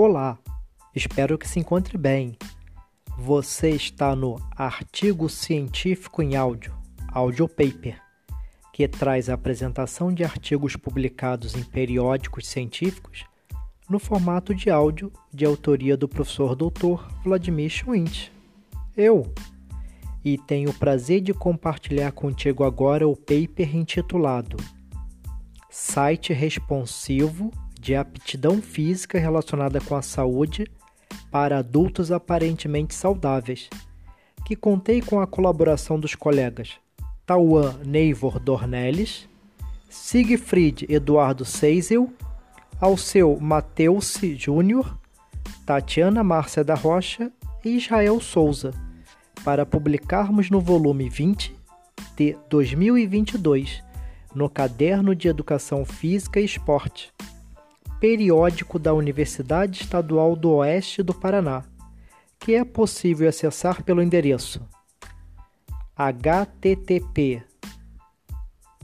Olá, espero que se encontre bem. Você está no Artigo Científico em Áudio, Audio Paper, que traz a apresentação de artigos publicados em periódicos científicos no formato de áudio de autoria do professor Dr. Vladimir Schwint. Eu. E tenho o prazer de compartilhar contigo agora o paper intitulado Site Responsivo de aptidão física relacionada com a saúde para adultos aparentemente saudáveis, que contei com a colaboração dos colegas Tauan Neivor Dornelles, Siegfried Eduardo Seisel, Alceu Mateus Júnior, Tatiana Márcia da Rocha e Israel Souza, para publicarmos no volume 20 de 2022, no Caderno de Educação Física e Esporte, periódico da Universidade Estadual do Oeste do Paraná, que é possível acessar pelo endereço http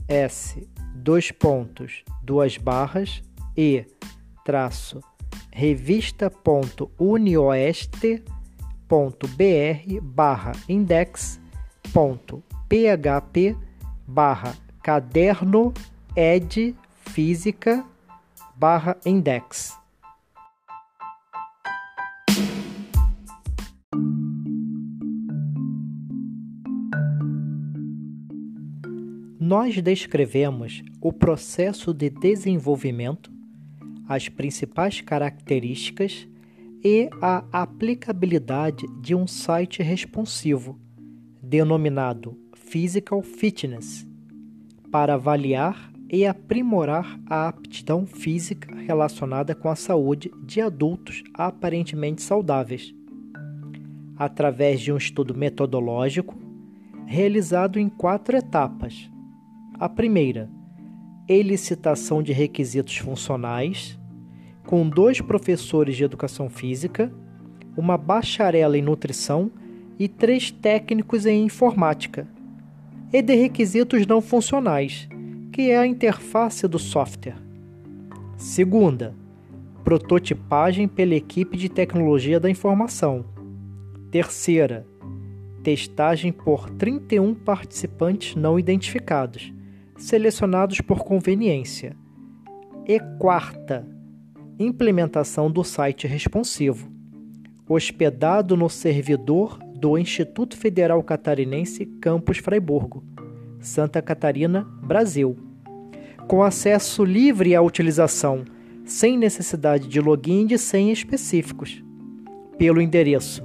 s dois pontos duas barras e traço revista.unioeste.br barra index.php barra caderno ed física barra index. Nós descrevemos o processo de desenvolvimento, as principais características e a aplicabilidade de um site responsivo, denominado Physical Fitness, para avaliar e aprimorar a aptidão física relacionada com a saúde de adultos aparentemente saudáveis, através de um estudo metodológico realizado em quatro etapas. A primeira, elicitação de requisitos funcionais, com dois professores de educação física, uma bacharela em nutrição e três técnicos em informática, e de requisitos não funcionais que é a interface do software. Segunda, prototipagem pela equipe de tecnologia da informação. Terceira, testagem por 31 participantes não identificados, selecionados por conveniência. E quarta, implementação do site responsivo, hospedado no servidor do Instituto Federal Catarinense Campus Freiburgo, Santa Catarina, Brasil com acesso livre à utilização, sem necessidade de login de senha específicos, pelo endereço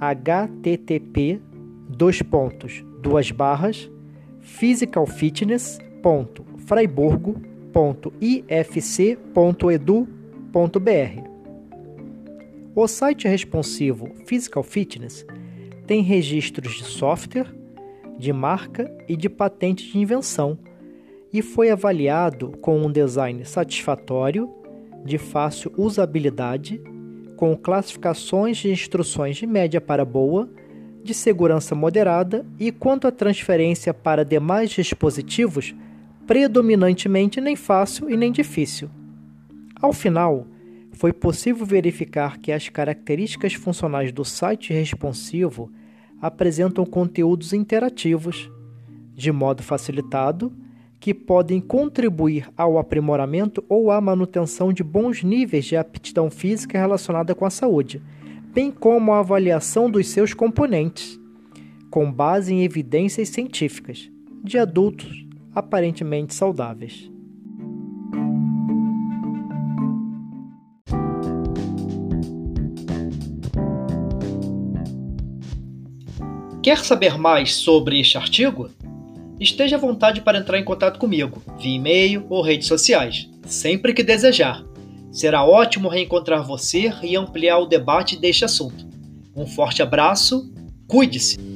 http dois pontos, duas barras, physicalfitness.freiburgo.ifc.edu.br. O site responsivo Physical Fitness tem registros de software, de marca e de patente de invenção e foi avaliado com um design satisfatório, de fácil usabilidade, com classificações de instruções de média para boa, de segurança moderada e quanto à transferência para demais dispositivos, predominantemente nem fácil e nem difícil. Ao final, foi possível verificar que as características funcionais do site responsivo apresentam conteúdos interativos, de modo facilitado que podem contribuir ao aprimoramento ou à manutenção de bons níveis de aptidão física relacionada com a saúde, bem como a avaliação dos seus componentes, com base em evidências científicas, de adultos aparentemente saudáveis. Quer saber mais sobre este artigo? Esteja à vontade para entrar em contato comigo, via e-mail ou redes sociais, sempre que desejar. Será ótimo reencontrar você e ampliar o debate deste assunto. Um forte abraço, cuide-se!